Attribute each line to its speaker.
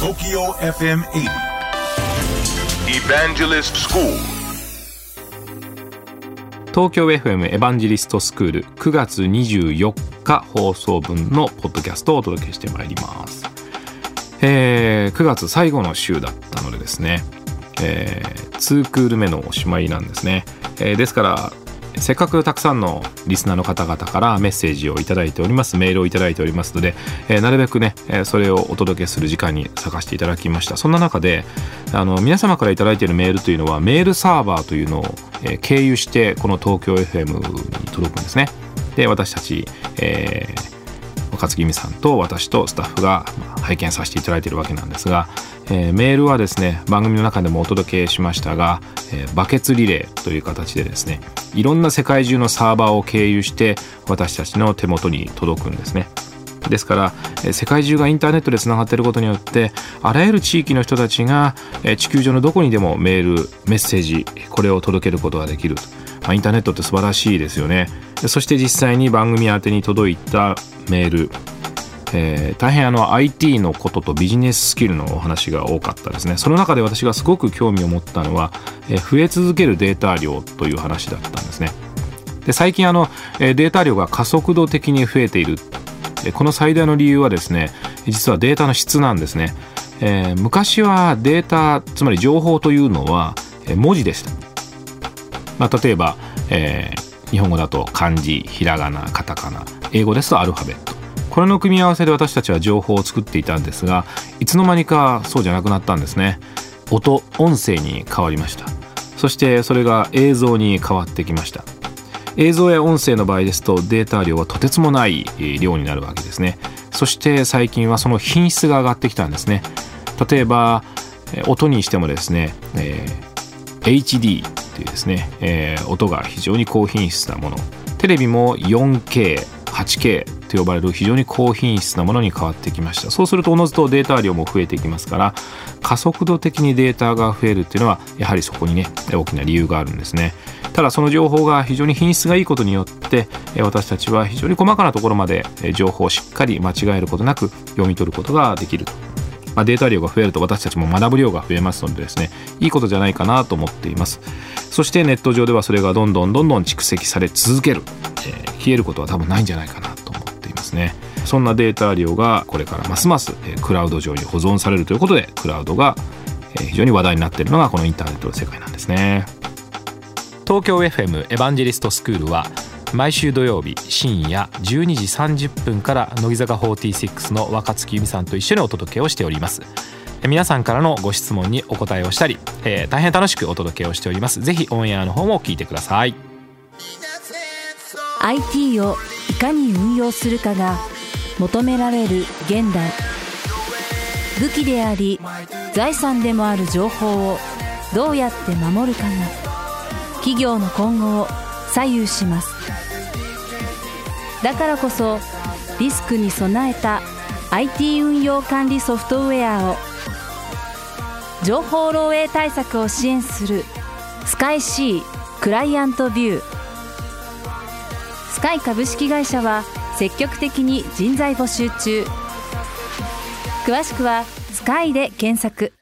Speaker 1: TOKYO FM 80 Evangelist School.
Speaker 2: 東京 FM エヴァンジェリストスクール9月24日放送分のポッドキャストをお届けしてまいります、えー9月最後の週だったのでですね、え2クール目のおしまいなんですね、えーですからせっかくたくさんのリスナーの方々からメッセージをいただいております。メールをいただいておりますので、えーなるべくね、えーそれをお届けする時間に探していただきました。そんな中であの皆様からいいているメールというのはメールサーバーというのを、えー経由してこの東京 FM に届くんですね。で私たち、えー若月美さんと私とスタッフが拝見させていただいているわけなんですが、えーメールはですね番組の中でもお届けしましたが、えーバケツリレーという形でですねいろんな世界中のサーバーを経由して私たちの手元に届くんですね。ですから世界中がインターネットでつながっていることによってあらゆる地域の人たちが地球上のどこにでもメールメッセージこれを届けることができるまあインターネットって素晴らしいですよね。そして実際に番組宛てに届いたメール。えー大変あの IT のこととビジネススキルのお話が多かったですね。その中で私がすごく興味を持ったのは、増え続けるデータ量という話だったんですね。で最近あの、えデータ量が加速度的に増えている。えこの最大の理由はですね実はデータの質なんですね、えー昔はデータつまり情報というのはえ文字でした。まあ、例えば、えー日本語だと漢字ひらがなカタカナ英語ですとアルファベット。これの組み合わせで私たちは情報を作っていたんですがいつの間にかそうじゃなくなったんですね。音音声に変わりました。そしてそれが映像に変わってきました。映像や音声の場合ですとデータ量はとてつもない量になるわけですね。そして最近はその品質が上がってきたんですね。例えば音にしてもですね、えー HD っていうですね、えー音が非常に高品質なもの。テレビも 4K8K と呼ばれる非常に高品質なものに変わってきました。そうするとおのずとデータ量も増えていきますから加速度的にデータが増えるっていうのはやはりそこにね大きな理由があるんですね。ただその情報が非常に品質がいいことによって私たちは非常に細かなところまで情報をしっかり間違えることなく読み取ることができるまあ、データ量が増えると私たちも学ぶ量が増えますのでですねいいことじゃないかなと思っています。そしてネット上ではそれがどんどんどんどん蓄積され続ける、えー消えることは多分ないんじゃないかなと思っていますね。そんなデータ量がこれからますます、えークラウド上に保存されるということでクラウドが、えー非常に話題になっているのがこのインターネットの世界なんですね。東京 FM エヴァンジェリストスクールは毎週土曜日深夜12時30分から乃木坂46の若月由美さんと一緒にお届けをしております。え皆さんからのご質問にお答えをしたり、えー大変楽しくお届けをしております。ぜひオンエアの方も聞いてください。
Speaker 3: IT をいかに運用するかが求められる現代。武器であり財産でもある情報をどうやって守るかが企業の今後を左右します。だからこそリスクに備えた IT 運用管理ソフトウェアを情報漏洩対策を支援するスカイ C クライアントビュースカイ株式会社は積極的に人材募集中。詳しくは「スカイで検索。